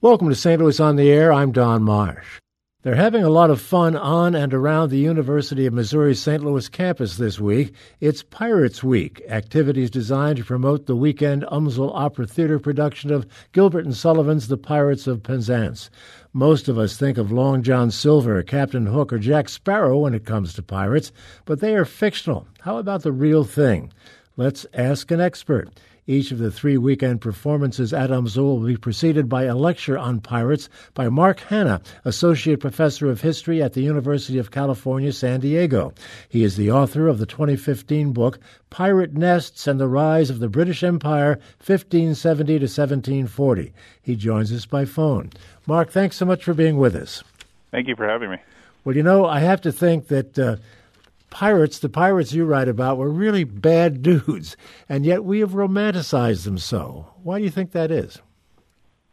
Welcome to St. Louis on the Air. I'm Don Marsh. They're having a lot of fun on and around the University of Missouri's St. Louis campus this week. It's Pirates Week, activities designed to promote the weekend UMSL Opera Theater production of Gilbert and Sullivan's The Pirates of Penzance. Most of us think of Long John Silver, Captain Hook, or Jack Sparrow when it comes to pirates, but they are fictional. How about the real thing? Let's ask an expert. Each of the three weekend performances at UMSL will be preceded by a lecture on pirates by Mark Hanna, Associate Professor of History at the University of California, San Diego. He is the author of the 2015 book, Pirate Nests and the Rise of the British Empire, 1570 to 1740. He joins us by phone. Mark, thanks so much for being with us. Thank you for having me. Well, you know, I have to think that uh, pirates, the pirates you write about, were really bad dudes, and yet we have romanticized them so. Why do you think that is?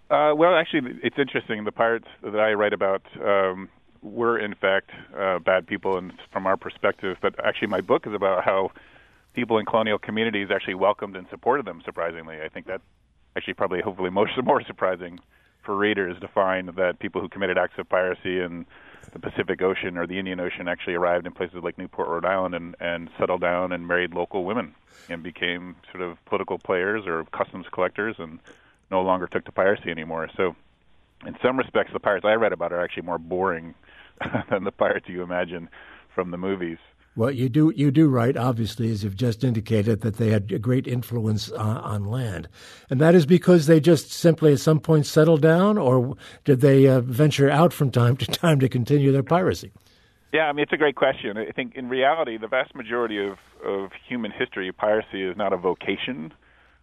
Uh, well, actually, it's interesting. The pirates that I write about um, were, in fact, uh, bad people, and from our perspective. But actually, my book is about how people in colonial communities actually welcomed and supported them. Surprisingly, I think that actually probably, hopefully, most more surprising for readers to find that people who committed acts of piracy and the Pacific Ocean or the Indian Ocean actually arrived in places like Newport, Rhode Island, and, and settled down and married local women and became sort of political players or customs collectors and no longer took to piracy anymore. So, in some respects, the pirates I read about are actually more boring than the pirates you imagine from the movies. Well, you do you do right, obviously, as you've just indicated, that they had a great influence uh, on land, and that is because they just simply at some point settled down, or did they uh, venture out from time to time to continue their piracy? Yeah, I mean it's a great question. I think in reality, the vast majority of of human history, piracy is not a vocation,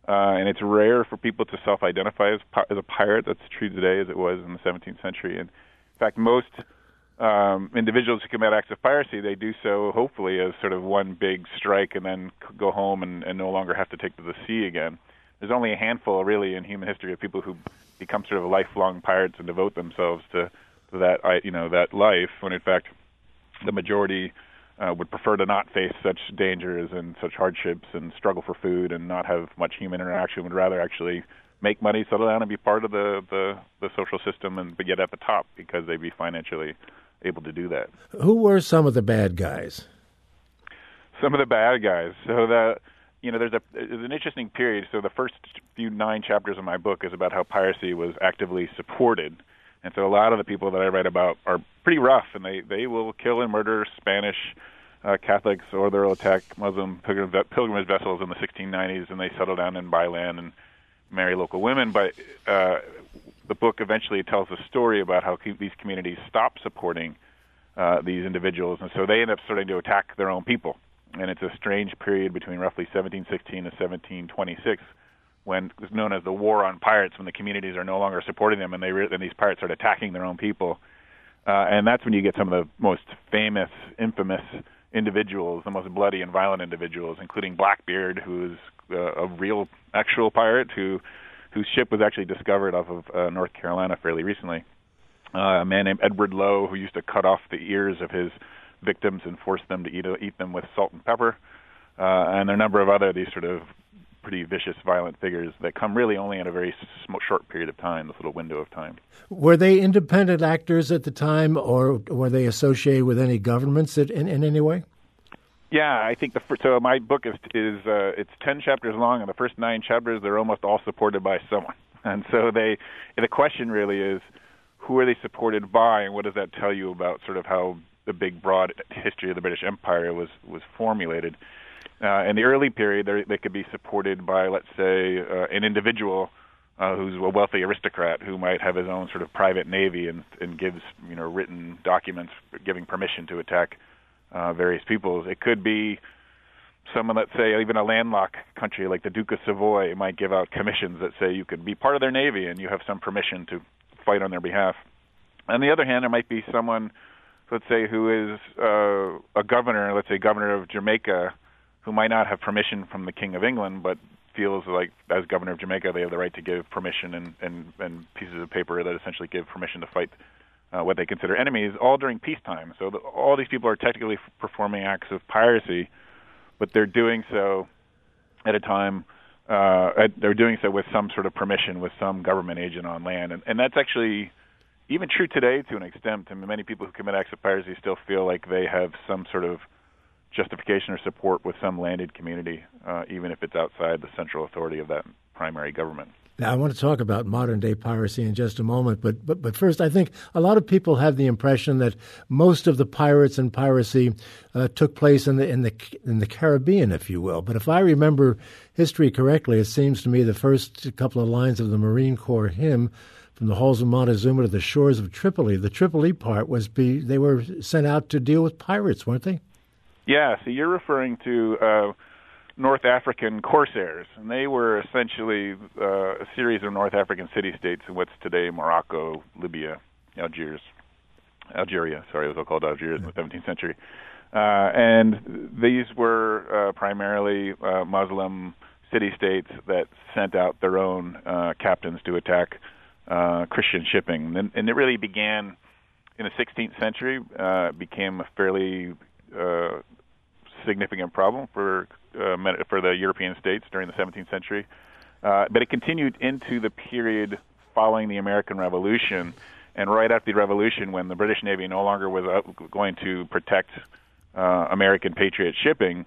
uh, and it's rare for people to self-identify as, as a pirate. That's true today as it was in the 17th century, and in fact, most um, individuals who commit acts of piracy, they do so hopefully as sort of one big strike and then go home and, and no longer have to take to the sea again. There's only a handful, really, in human history of people who become sort of lifelong pirates and devote themselves to, that, you know, that life. When in fact, the majority uh, would prefer to not face such dangers and such hardships and struggle for food and not have much human interaction. Would rather actually make money, settle down, and be part of the the, the social system, and yet at the top because they'd be financially able to do that. Who were some of the bad guys? Some of the bad guys. So the you know, there's a there's an interesting period. So the first few nine chapters of my book is about how piracy was actively supported, and so a lot of the people that I write about are pretty rough, and they they will kill and murder Spanish. Uh, Catholics, or they'll attack Muslim pilgrim, pilgrimage vessels in the 1690s, and they settle down and buy land and marry local women. But uh, the book eventually tells a story about how these communities stop supporting uh, these individuals, and so they end up starting to attack their own people. And it's a strange period between roughly 1716 and 1726, when it's known as the War on Pirates, when the communities are no longer supporting them, and they re- and these pirates start attacking their own people. Uh, and that's when you get some of the most famous, infamous individuals, the most bloody and violent individuals, including Blackbeard, who is uh, a real, actual pirate who whose ship was actually discovered off of uh, North Carolina fairly recently. Uh, a man named Edward Lowe who used to cut off the ears of his victims and force them to eat eat them with salt and pepper, uh, and a number of other these sort of pretty vicious, violent figures that come really only in a very sm- short period of time, this little window of time. Were they independent actors at the time, or were they associated with any governments in, in any way? Yeah, I think the first, so my book is is uh, it's ten chapters long, and the first nine chapters they're almost all supported by someone, and so they the question really is who are they supported by, and what does that tell you about sort of how the big broad history of the British Empire was was formulated. Uh, in the early period, they could be supported by, let's say, uh, an individual uh, who's a wealthy aristocrat who might have his own sort of private navy and, and gives you know written documents giving permission to attack uh, various peoples. It could be someone, let's say, even a landlocked country like the Duke of Savoy might give out commissions that say you could be part of their navy and you have some permission to fight on their behalf. On the other hand, there might be someone, let's say, who is uh, a governor, let's say governor of Jamaica, who might not have permission from the King of England, but feels like as governor of Jamaica they have the right to give permission and, and, and pieces of paper that essentially give permission to fight uh, what they consider enemies, all during peacetime. So the, all these people are technically performing acts of piracy, but they're doing so at a time uh, they're doing so with some sort of permission with some government agent on land, and, and that's actually even true today to an extent. I mean, many people who commit acts of piracy still feel like they have some sort of justification or support with some landed community, uh, even if it's outside the central authority of that primary government. Now, I want to talk about modern day piracy in just a moment, but, but but first, I think a lot of people have the impression that most of the pirates and piracy uh, took place in the in the in the Caribbean, if you will. But if I remember history correctly, it seems to me the first couple of lines of the Marine Corps hymn from the halls of Montezuma to the shores of Tripoli. The Tripoli part was be they were sent out to deal with pirates, weren't they? Yeah. So you're referring to. Uh, North African corsairs, and they were essentially uh, a series of North African city-states in what's today Morocco, Libya, Algiers, Algeria. Sorry, it was all called Algiers in the 17th century. Uh, and these were uh, primarily uh, Muslim city-states that sent out their own uh, captains to attack uh, Christian shipping, and, and it really began in the 16th century. Uh, became a fairly uh, significant problem for uh, for the European states during the 17th century. Uh, but it continued into the period following the American Revolution, and right after the Revolution, when the British Navy no longer was uh, going to protect uh, American patriot shipping,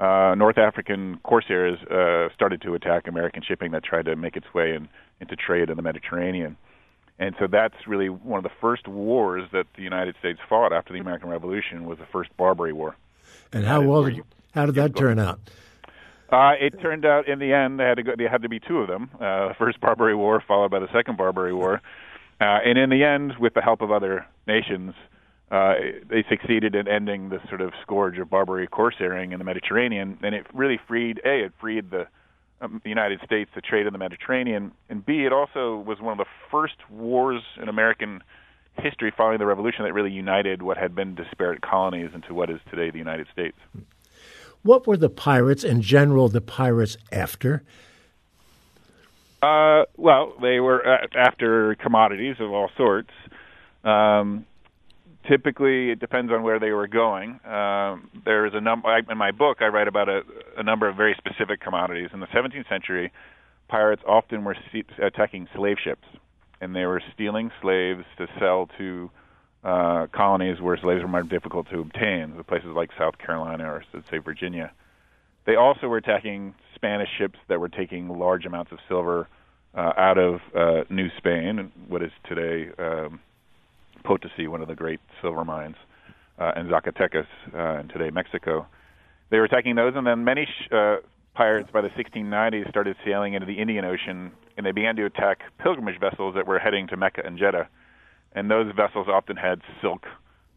uh, North African corsairs uh, started to attack American shipping that tried to make its way in, into trade in the Mediterranean. And so that's really one of the first wars that the United States fought after the American Revolution was the first Barbary War. And how well did, how did that turn out? Uh, it turned out in the end they had to go, they had to be two of them. Uh, the first Barbary War followed by the second Barbary War, uh, and in the end, with the help of other nations, uh, they succeeded in ending the sort of scourge of Barbary corsairing in the Mediterranean, and it really freed a it freed the um, the United States to trade in the Mediterranean, and b it also was one of the first wars in American history following the Revolution that really united what had been disparate colonies into what is today the United States. What were the pirates in general the pirates after? Uh, well, they were after commodities of all sorts. Um, typically, it depends on where they were going. Um, there's a number in my book. I write about a, a number of very specific commodities. In the 17th century, pirates often were attacking slave ships and they were stealing slaves to sell to uh, colonies where slaves were more difficult to obtain, the places like South Carolina or say Virginia. They also were attacking Spanish ships that were taking large amounts of silver uh, out of uh, New Spain, what is today um, Potosi, one of the great silver mines, uh, and Zacatecas uh, in today Mexico. They were attacking those, and then many sh- uh, pirates by the 1690s started sailing into the Indian Ocean and they began to attack pilgrimage vessels that were heading to Mecca and Jeddah. And those vessels often had silk,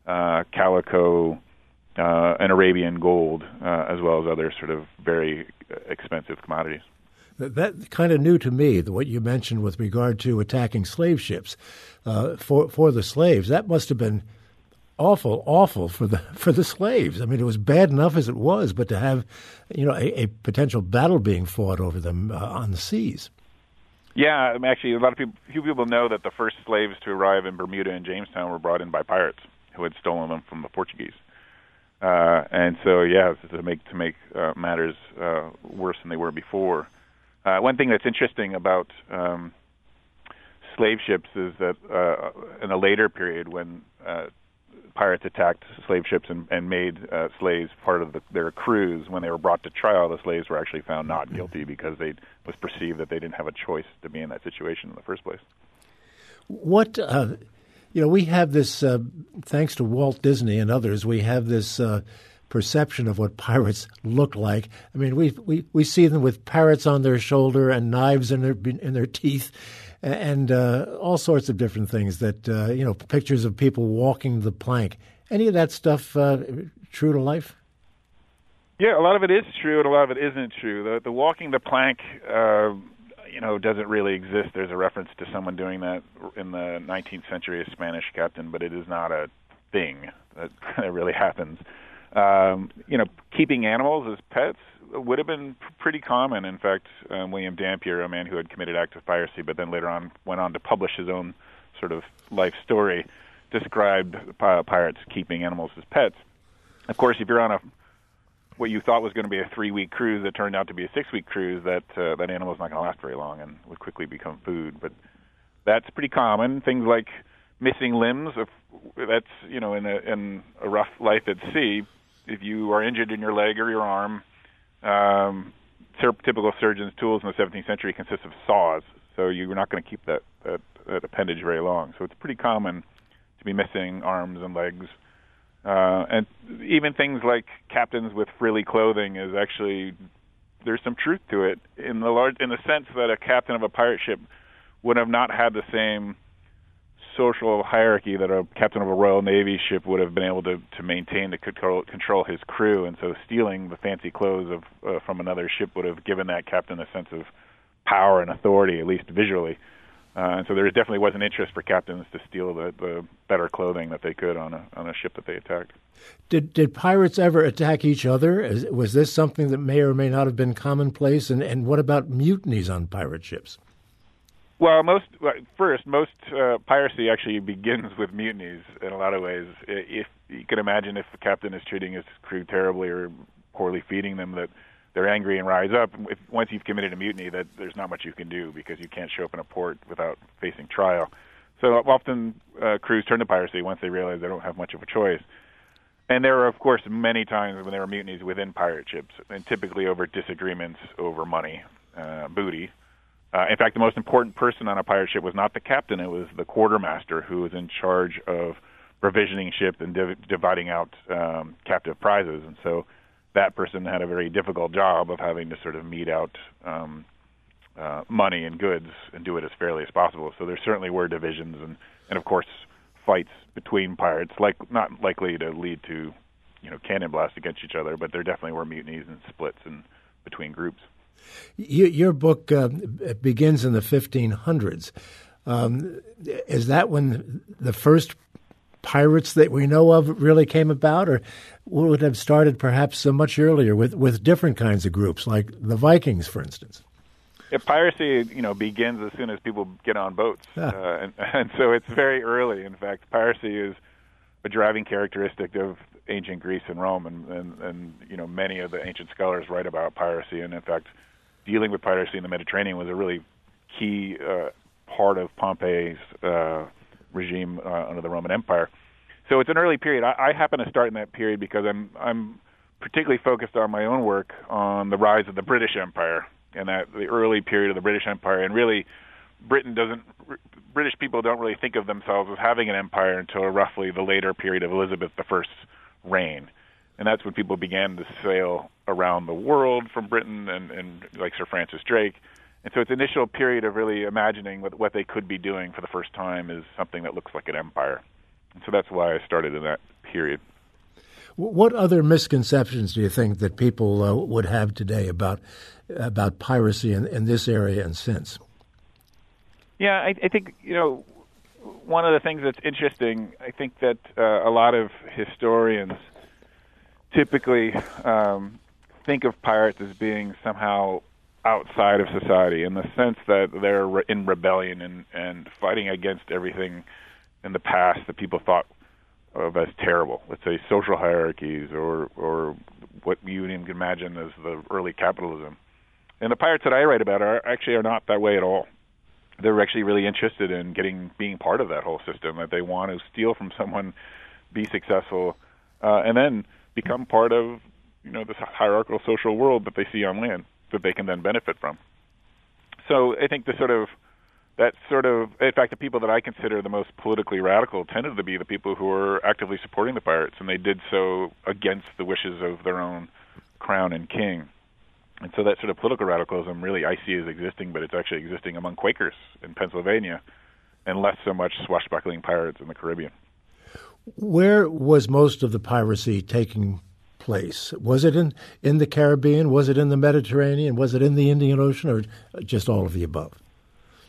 uh, calico, uh, and Arabian gold, uh, as well as other sort of very expensive commodities. That, kind of new to me, what you mentioned with regard to attacking slave ships uh, for for the slaves. That must have been awful, awful for the for the slaves. I mean, it was bad enough as it was, but to have, you know, a, a potential battle being fought over them uh, on the seas. Yeah, actually, a lot of people, few people know that the first slaves to arrive in Bermuda and Jamestown were brought in by pirates who had stolen them from the Portuguese. Uh, and so, yeah, to make to make uh, matters uh, worse than they were before. Uh, one thing that's interesting about um, slave ships is that uh, in a later period, when uh, pirates attacked slave ships and, and made uh, slaves part of the, their crews. When they were brought to trial, the slaves were actually found not mm-hmm. guilty because they was perceived that they didn't have a choice to be in that situation in the first place. What uh, you know, we have this uh, thanks to Walt Disney and others. We have this uh, perception of what pirates look like. I mean, we we we see them with parrots on their shoulder and knives in their in their teeth and uh, all sorts of different things that uh, you know pictures of people walking the plank. Any of that stuff uh, true to life? Yeah, a lot of it is true, and a lot of it isn't true. The, the walking the plank, uh, you know, doesn't really exist. There's a reference to someone doing that in the 19th century, a Spanish captain, but it is not a thing that, that really happens. Um, you know, keeping animals as pets would have been pretty common. In fact, um, William Dampier, a man who had committed active piracy, but then later on went on to publish his own sort of life story, described pirates keeping animals as pets. Of course, if you're on a what you thought was going to be a three-week cruise that turned out to be a six-week cruise, that uh, that animal's not going to last very long and would quickly become food. But that's pretty common. Things like missing limbs, if that's you know in a in a rough life at sea, if you are injured in your leg or your arm, um, typical surgeon's tools in the 17th century consist of saws, so you're not going to keep that, that that appendage very long. So it's pretty common to be missing arms and legs. Uh, and even things like captains with frilly clothing is actually there's some truth to it in the large in the sense that a captain of a pirate ship would have not had the same social hierarchy that a captain of a Royal Navy ship would have been able to to maintain to control control his crew, and so stealing the fancy clothes of uh, from another ship would have given that captain a sense of power and authority, at least visually. Uh, and so there definitely was an interest for captains to steal the, the better clothing that they could on a on a ship that they attacked. Did did pirates ever attack each other? Was this something that may or may not have been commonplace? And and what about mutinies on pirate ships? Well, most first, most uh, piracy actually begins with mutinies in a lot of ways. If you can imagine, if the captain is treating his crew terribly or poorly feeding them, that they're angry and rise up. If, once you've committed a mutiny, that there's not much you can do because you can't show up in a port without facing trial. So often uh, crews turn to piracy once they realize they don't have much of a choice. And there are, of course, many times when there were mutinies within pirate ships, and typically over disagreements over money, uh, booty. Uh, in fact, the most important person on a pirate ship was not the captain; it was the quartermaster who was in charge of provisioning ship and div- dividing out um, captive prizes. And so, that person had a very difficult job of having to sort of mete out um, uh, money and goods and do it as fairly as possible. So there certainly were divisions and, and of course fights between pirates, like not likely to lead to you know cannon blasts against each other, but there definitely were mutinies and splits in between groups. You, your book uh, begins in the 1500s. Um, is that when the first pirates that we know of really came about, or would have started perhaps so much earlier with, with different kinds of groups, like the Vikings, for instance? Yeah, piracy, you know, begins as soon as people get on boats, ah. uh, and, and so it's very early. In fact, piracy is a driving characteristic of ancient Greece and Rome, and, and, and you know, many of the ancient scholars write about piracy, and in fact, dealing with piracy in the Mediterranean was a really key uh, part of Pompey's uh, regime uh, under the Roman Empire. So it's an early period. I, I happen to start in that period because I'm I'm particularly focused on my own work on the rise of the British Empire and that the early period of the British Empire, and really Britain doesn't British people don't really think of themselves as having an empire until roughly the later period of Elizabeth I's reign, and that's when people began to sail around the world from Britain and, and like Sir Francis Drake. And so its initial period of really imagining what, what they could be doing for the first time is something that looks like an empire. And so that's why I started in that period. What other misconceptions do you think that people uh, would have today about about piracy in, in this area and since? Yeah, I, I think you know one of the things that's interesting. I think that uh, a lot of historians typically um, think of pirates as being somehow outside of society in the sense that they're in rebellion and, and fighting against everything in the past that people thought of as terrible. Let's say social hierarchies or or what you even can imagine as the early capitalism. And the pirates that I write about are actually are not that way at all. They're actually really interested in getting being part of that whole system. That they want to steal from someone, be successful, uh, and then become part of you know this hierarchical social world that they see on land that they can then benefit from. So I think the sort of that sort of in fact the people that I consider the most politically radical tended to be the people who were actively supporting the pirates and they did so against the wishes of their own crown and king. And so that sort of political radicalism really I see as existing, but it's actually existing among Quakers in Pennsylvania and less so much swashbuckling pirates in the Caribbean. Where was most of the piracy taking place? Was it in, in the Caribbean? Was it in the Mediterranean? Was it in the Indian Ocean, or just all of the above?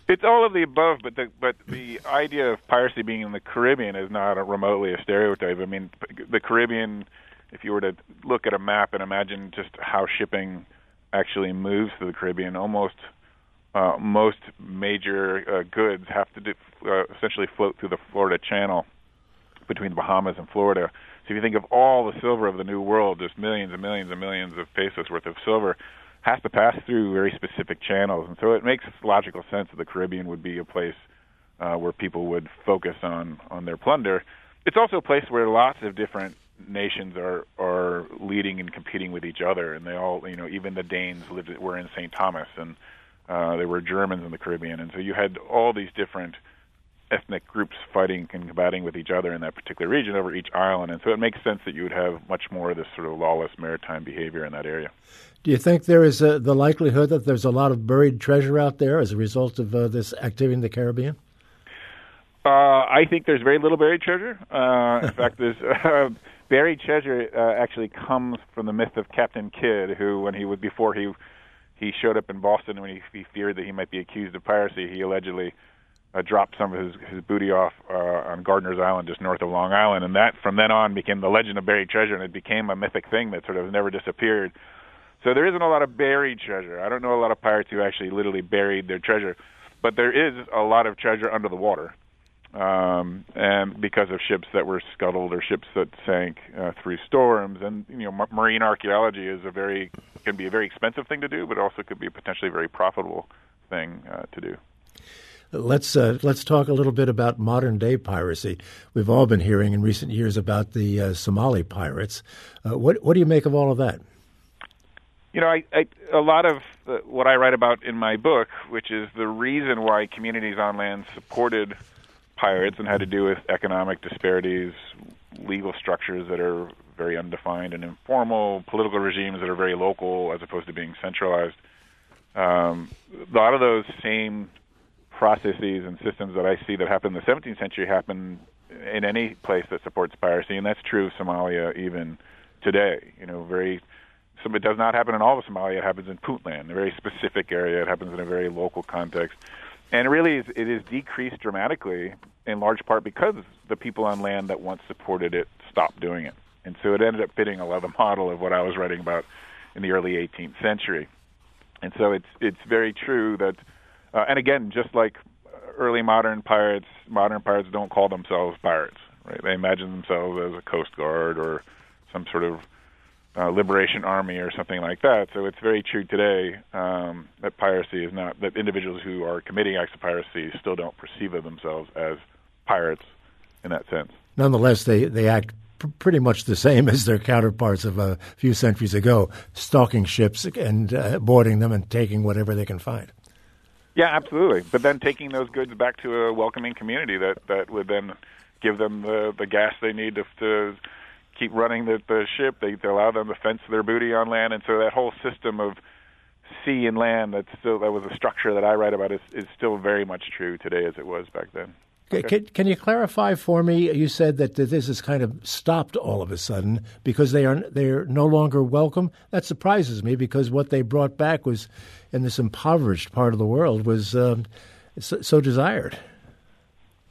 It's all of the above, but the but the idea of piracy being in the Caribbean is not a remotely a stereotype. I mean, the Caribbean, if you were to look at a map and imagine just how shipping actually moves to the Caribbean, almost uh, most major uh, goods have to do, uh, essentially float through the Florida Channel between the Bahamas and Florida. So if you think of all the silver of the New World, just millions and millions and millions of pesos worth of silver has to pass through very specific channels, and so it makes logical sense that the Caribbean would be a place uh, where people would focus on on their plunder. It's also a place where lots of different nations are are leading and competing with each other, and they all, you know, even the Danes lived were in St. Thomas, and uh, there were Germans in the Caribbean, and so you had all these different ethnic groups fighting and combating with each other in that particular region over each island, and so it makes sense that you would have much more of this sort of lawless maritime behavior in that area. Do you think there is a, the likelihood that there's a lot of buried treasure out there as a result of uh, this activity in the Caribbean? Uh, I think there's very little buried treasure. Uh, in fact, there's uh, buried treasure uh, actually comes from the myth of Captain Kidd, who, when he was before he he showed up in Boston when he, he feared that he might be accused of piracy, he allegedly uh, dropped some of his, his booty off uh, on Gardiner's Island, just north of Long Island, and that from then on became the legend of buried treasure, and it became a mythic thing that sort of never disappeared. So there isn't a lot of buried treasure. I don't know a lot of pirates who actually literally buried their treasure, but there is a lot of treasure under the water, um, and because of ships that were scuttled or ships that sank uh, through storms. And you know, marine archaeology is a very can be a very expensive thing to do, but also could be a potentially very profitable thing uh, to do. Let's uh, let's talk a little bit about modern day piracy. We've all been hearing in recent years about the uh, Somali pirates. Uh, what what do you make of all of that? You know, I, I a lot of uh, what I write about in my book, which is the reason why communities on land supported pirates and had to do with economic disparities, legal structures that are very undefined and informal, political regimes that are very local as opposed to being centralized. Um, a lot of those same processes and systems that I see that happen in the 17th century happen in any place that supports piracy, and that's true of Somalia even today. You know, very so it does not happen in all of Somalia. It happens in Puntland, a very specific area. It happens in a very local context, and it really is, it is decreased dramatically in large part because the people on land that once supported it stopped doing it, and so it ended up fitting a lot of the model of what I was writing about in the early 18th century. And so it's it's very true that uh, and again, just like early modern pirates, modern pirates don't call themselves pirates. Right? They imagine themselves as a coast guard or some sort of uh, liberation army or something like that. So it's very true today um, that piracy is not that individuals who are committing acts of piracy still don't perceive of themselves as pirates in that sense. Nonetheless, they they act pr- pretty much the same as their counterparts of a few centuries ago, stalking ships and uh, boarding them and taking whatever they can find. Yeah, absolutely. But then taking those goods back to a welcoming community that that would then give them the the gas they need to, to keep running the the ship. They, they allow them to fence their booty on land, and so that whole system of sea and land that still that was a structure that I write about is is still very much true today as it was back then. Okay. Can, can you clarify for me? You said that this has kind of stopped all of a sudden because they are they're no longer welcome. That surprises me because what they brought back was in this impoverished part of the world was um, so, so, desired.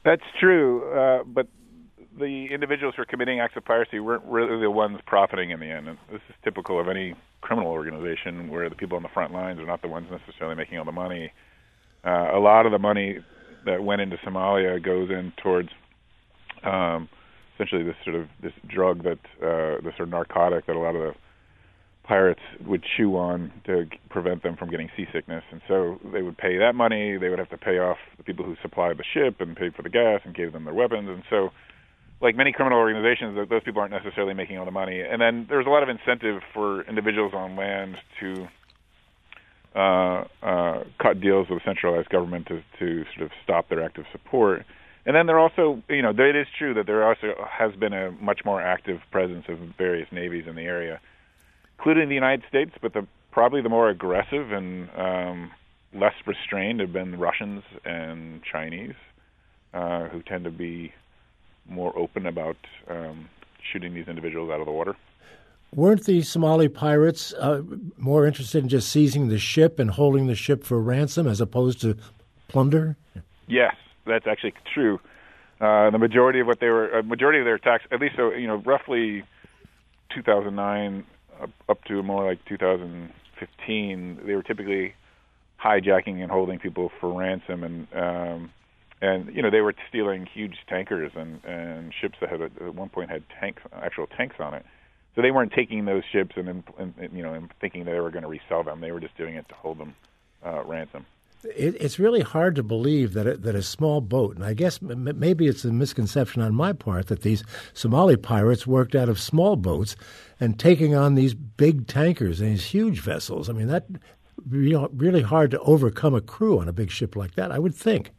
That's true, uh, but the individuals who are committing acts of piracy weren't really the ones profiting in the end. And this is typical of any criminal organization where the people on the front lines are not the ones necessarily making all the money. Uh, a lot of the money that went into Somalia goes in towards um, essentially this sort of this drug that uh, this sort of narcotic that a lot of the pirates would chew on to prevent them from getting seasickness. And so they would pay that money. They would have to pay off the people who supplied the ship and paid for the gas and gave them their weapons. And so, like many criminal organizations, those people aren't necessarily making all the money. And then there's a lot of incentive for individuals on land to uh, uh, cut deals with centralized government to, to sort of stop their active support. And then there also, you know, it is true that there also has been a much more active presence of various navies in the area, including the United States. But the probably the more aggressive and um, less restrained have been Russians and Chinese, uh, who tend to be more open about um, shooting these individuals out of the water. Weren't the Somali pirates uh, more interested in just seizing the ship and holding the ship for ransom as opposed to plunder? Yes, that's actually true. Uh, the majority of what they were, uh, majority of their attacks, at least so you know, roughly 2009 up, up to more like 2015, they were typically hijacking and holding people for ransom, and um, and you know they were stealing huge tankers and and ships that had at one point had tanks, actual tanks on it. So they weren't taking those ships and, and, you know and thinking they were going to resell them. They were just doing it to hold them uh, ransom. It, it's really hard to believe that a, that a small boat, and I guess m- maybe it's a misconception on my part that these Somali pirates worked out of small boats and taking on these big tankers and these huge vessels. I mean that really hard to overcome a crew on a big ship like that. I would think.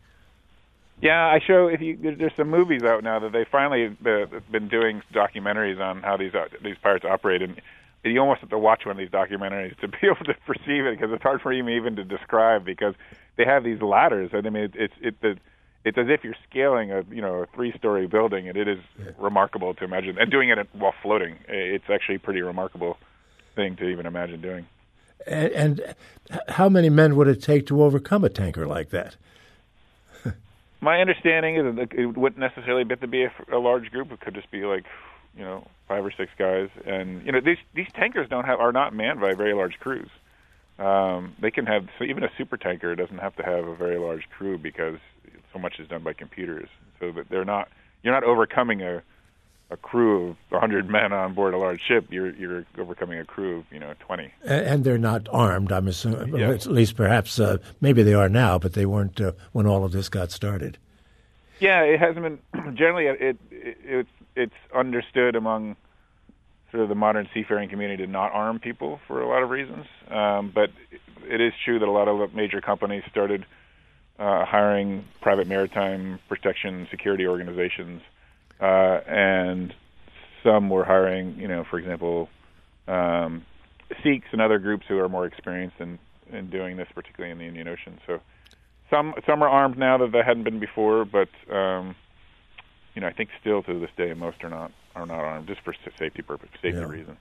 Yeah, I show if you there's some movies out now that they finally uh, been doing documentaries on how these uh, these pirates operate, and you almost have to watch one of these documentaries to be able to perceive it because it's hard for you even to describe because they have these ladders. And I mean, it, it's it the it's as if you're scaling a you know a three story building, and it is yeah. remarkable to imagine and doing it while floating. It's actually a pretty remarkable thing to even imagine doing. And, and how many men would it take to overcome a tanker like that? My understanding is that it wouldn't necessarily have to be a, a large group. It could just be like, you know, five or six guys. And you know, these these tankers don't have are not manned by very large crews. Um, they can have so even a super tanker doesn't have to have a very large crew because so much is done by computers. So that they're not you're not overcoming a a crew of 100 men on board a large ship, you're you're overcoming a crew of you know 20. And they're not armed. I'm assuming, yeah. at least perhaps uh, maybe they are now, but they weren't uh, when all of this got started. Yeah, it hasn't been. Generally, it, it, it it's understood among sort of the modern seafaring community to not arm people for a lot of reasons. Um, but it is true that a lot of major companies started uh, hiring private maritime protection security organizations uh, and some were hiring, you know, for example, um, Sikhs and other groups who are more experienced in in doing this, particularly in the Indian Ocean. So some some are armed now that they hadn't been before, but um, you know, I think still to this day most are not are not armed just for safety purpose, safety yeah. reason.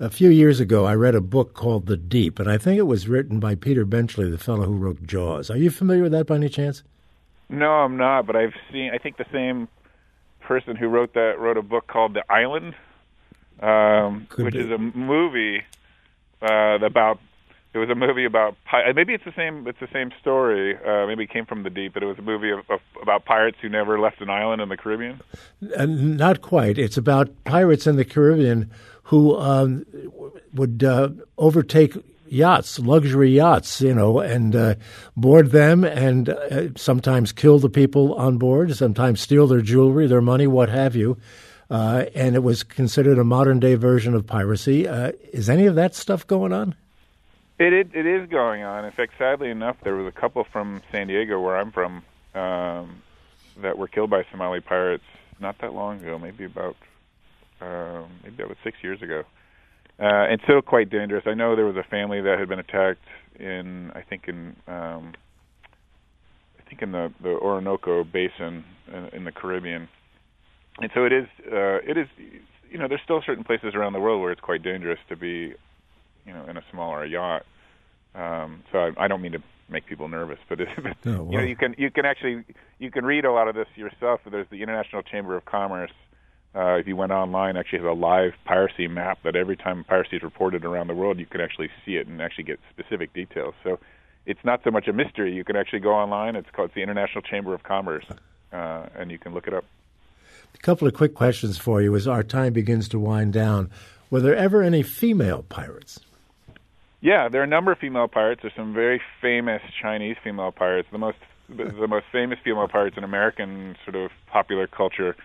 A few years ago, I read a book called The Deep, and I think it was written by Peter Benchley, the fellow who wrote Jaws. Are you familiar with that by any chance? No, I'm not, but I've seen. I think the same person who wrote that wrote a book called The Island, um, which be. is a movie uh, about. It was a movie about maybe it's the same. It's the same story. Uh, maybe it came from the deep, but it was a movie of, of, about pirates who never left an island in the Caribbean. Uh, not quite. It's about pirates in the Caribbean who um, would uh, overtake yachts, luxury yachts, you know, and uh, board them and uh, sometimes kill the people on board, sometimes steal their jewelry, their money, what have you. Uh, and it was considered a modern day version of piracy. Uh, is any of that stuff going on? It, it, it is going on. In fact, sadly enough, there was a couple from San Diego, where I'm from, um, that were killed by Somali pirates not that long ago, maybe about um, maybe was six years ago uh, and still quite dangerous. I know there was a family that had been attacked in, I think in, um, I think in the the Orinoco Basin in, in the Caribbean, and so it is, uh, it is, you know, there's still certain places around the world where it's quite dangerous to be, you know, in a smaller yacht. Um, so I, I don't mean to make people nervous, but, it, but oh, you know, you can you can actually you can read a lot of this yourself. There's the International Chamber of Commerce uh, if you went online, actually has a live piracy map that every time piracy is reported around the world, you can actually see it and actually get specific details. So it's not so much a mystery. You can actually go online. It's called it's the International Chamber of Commerce, uh, and you can look it up. A couple of quick questions for you as our time begins to wind down. Were there ever any female pirates? Yeah, there are a number of female pirates. There's some very famous Chinese female pirates. The most the most famous female pirates in American sort of popular culture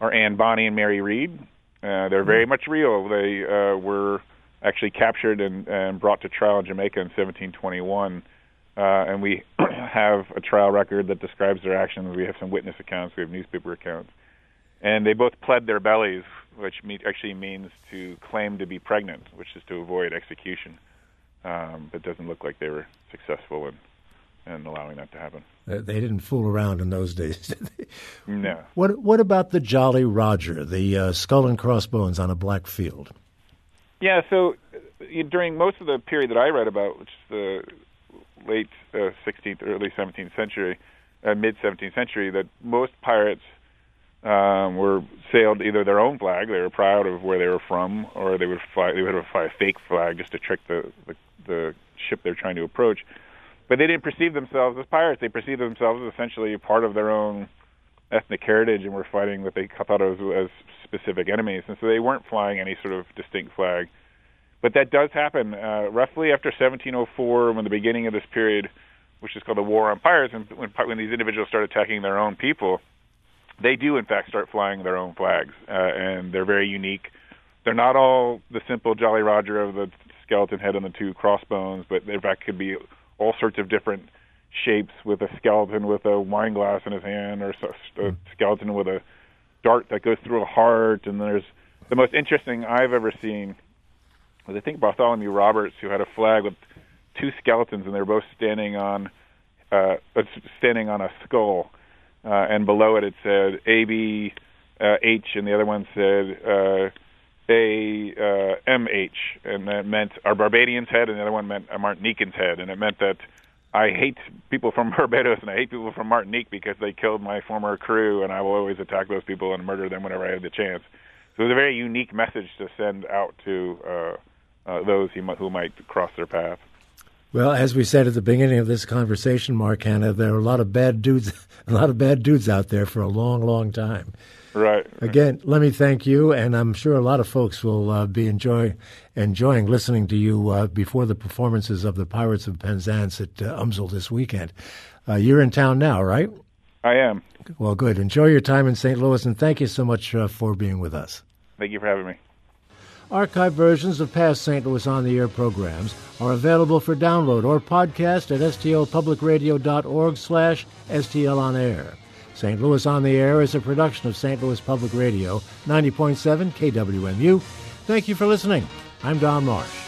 are Anne Bonny and Mary Read. Uh, they're very much real. They uh, were actually captured and, and brought to trial in Jamaica in 1721. Uh, and we have a trial record that describes their actions. We have some witness accounts. We have newspaper accounts. And they both pled their bellies, which me- actually means to claim to be pregnant, which is to avoid execution. Um, but it doesn't look like they were successful in and allowing that to happen. They didn't fool around in those days. no. What What about the Jolly Roger, the uh, skull and crossbones on a black field? Yeah. So uh, during most of the period that I read about, which is the late uh, 16th, early 17th century, uh, mid 17th century, that most pirates um, were sailed either their own flag, they were proud of where they were from, or they would fly they would fly a fake flag just to trick the the, the ship they're trying to approach but they didn't perceive themselves as pirates. They perceived themselves as essentially part of their own ethnic heritage and were fighting what they thought of as specific enemies, and so they weren't flying any sort of distinct flag. But that does happen uh, roughly after 1704, when the beginning of this period, which is called the War on Pirates, and when, when these individuals start attacking their own people, they do in fact start flying their own flags, uh, and they're very unique. They're not all the simple Jolly Roger of the skeleton head and the two crossbones, but in fact could be all sorts of different shapes with a skeleton with a wine glass in his hand, or a skeleton with a dart that goes through a heart. And there's the most interesting I've ever seen was I think Bartholomew Roberts, who had a flag with two skeletons, and they were both standing on uh, standing on a skull, uh, and below it it said A B uh, H, and the other one said uh, A uh, M H, and that meant our Barbadian's head, and the other one meant a Martinican's head, and it meant that I hate people from Barbados and I hate people from Martinique because they killed my former crew, and I will always attack those people and murder them whenever I have the chance. So it was a very unique message to send out to uh, uh, those who might cross their path. Well, as we said at the beginning of this conversation, Mark Hanna, there are a lot of bad dudes, a lot of bad dudes out there for a long, long time. Right. Again, let me thank you, and I'm sure a lot of folks will uh, be enjoy, enjoying listening to you uh, before the performances of the Pirates of Penzance at uh, UMSL this weekend. Uh, you're in town now, right? I am. Well, good. Enjoy your time in St. Louis, and thank you so much uh, for being with us. Thank you for having me. Archive versions of past St. Louis on the Air programs are available for download or podcast at stlpublicradio.org slash stlonair. St. Louis on the Air is a production of St. Louis Public Radio, 90.7 KWMU. Thank you for listening. I'm Don Marsh.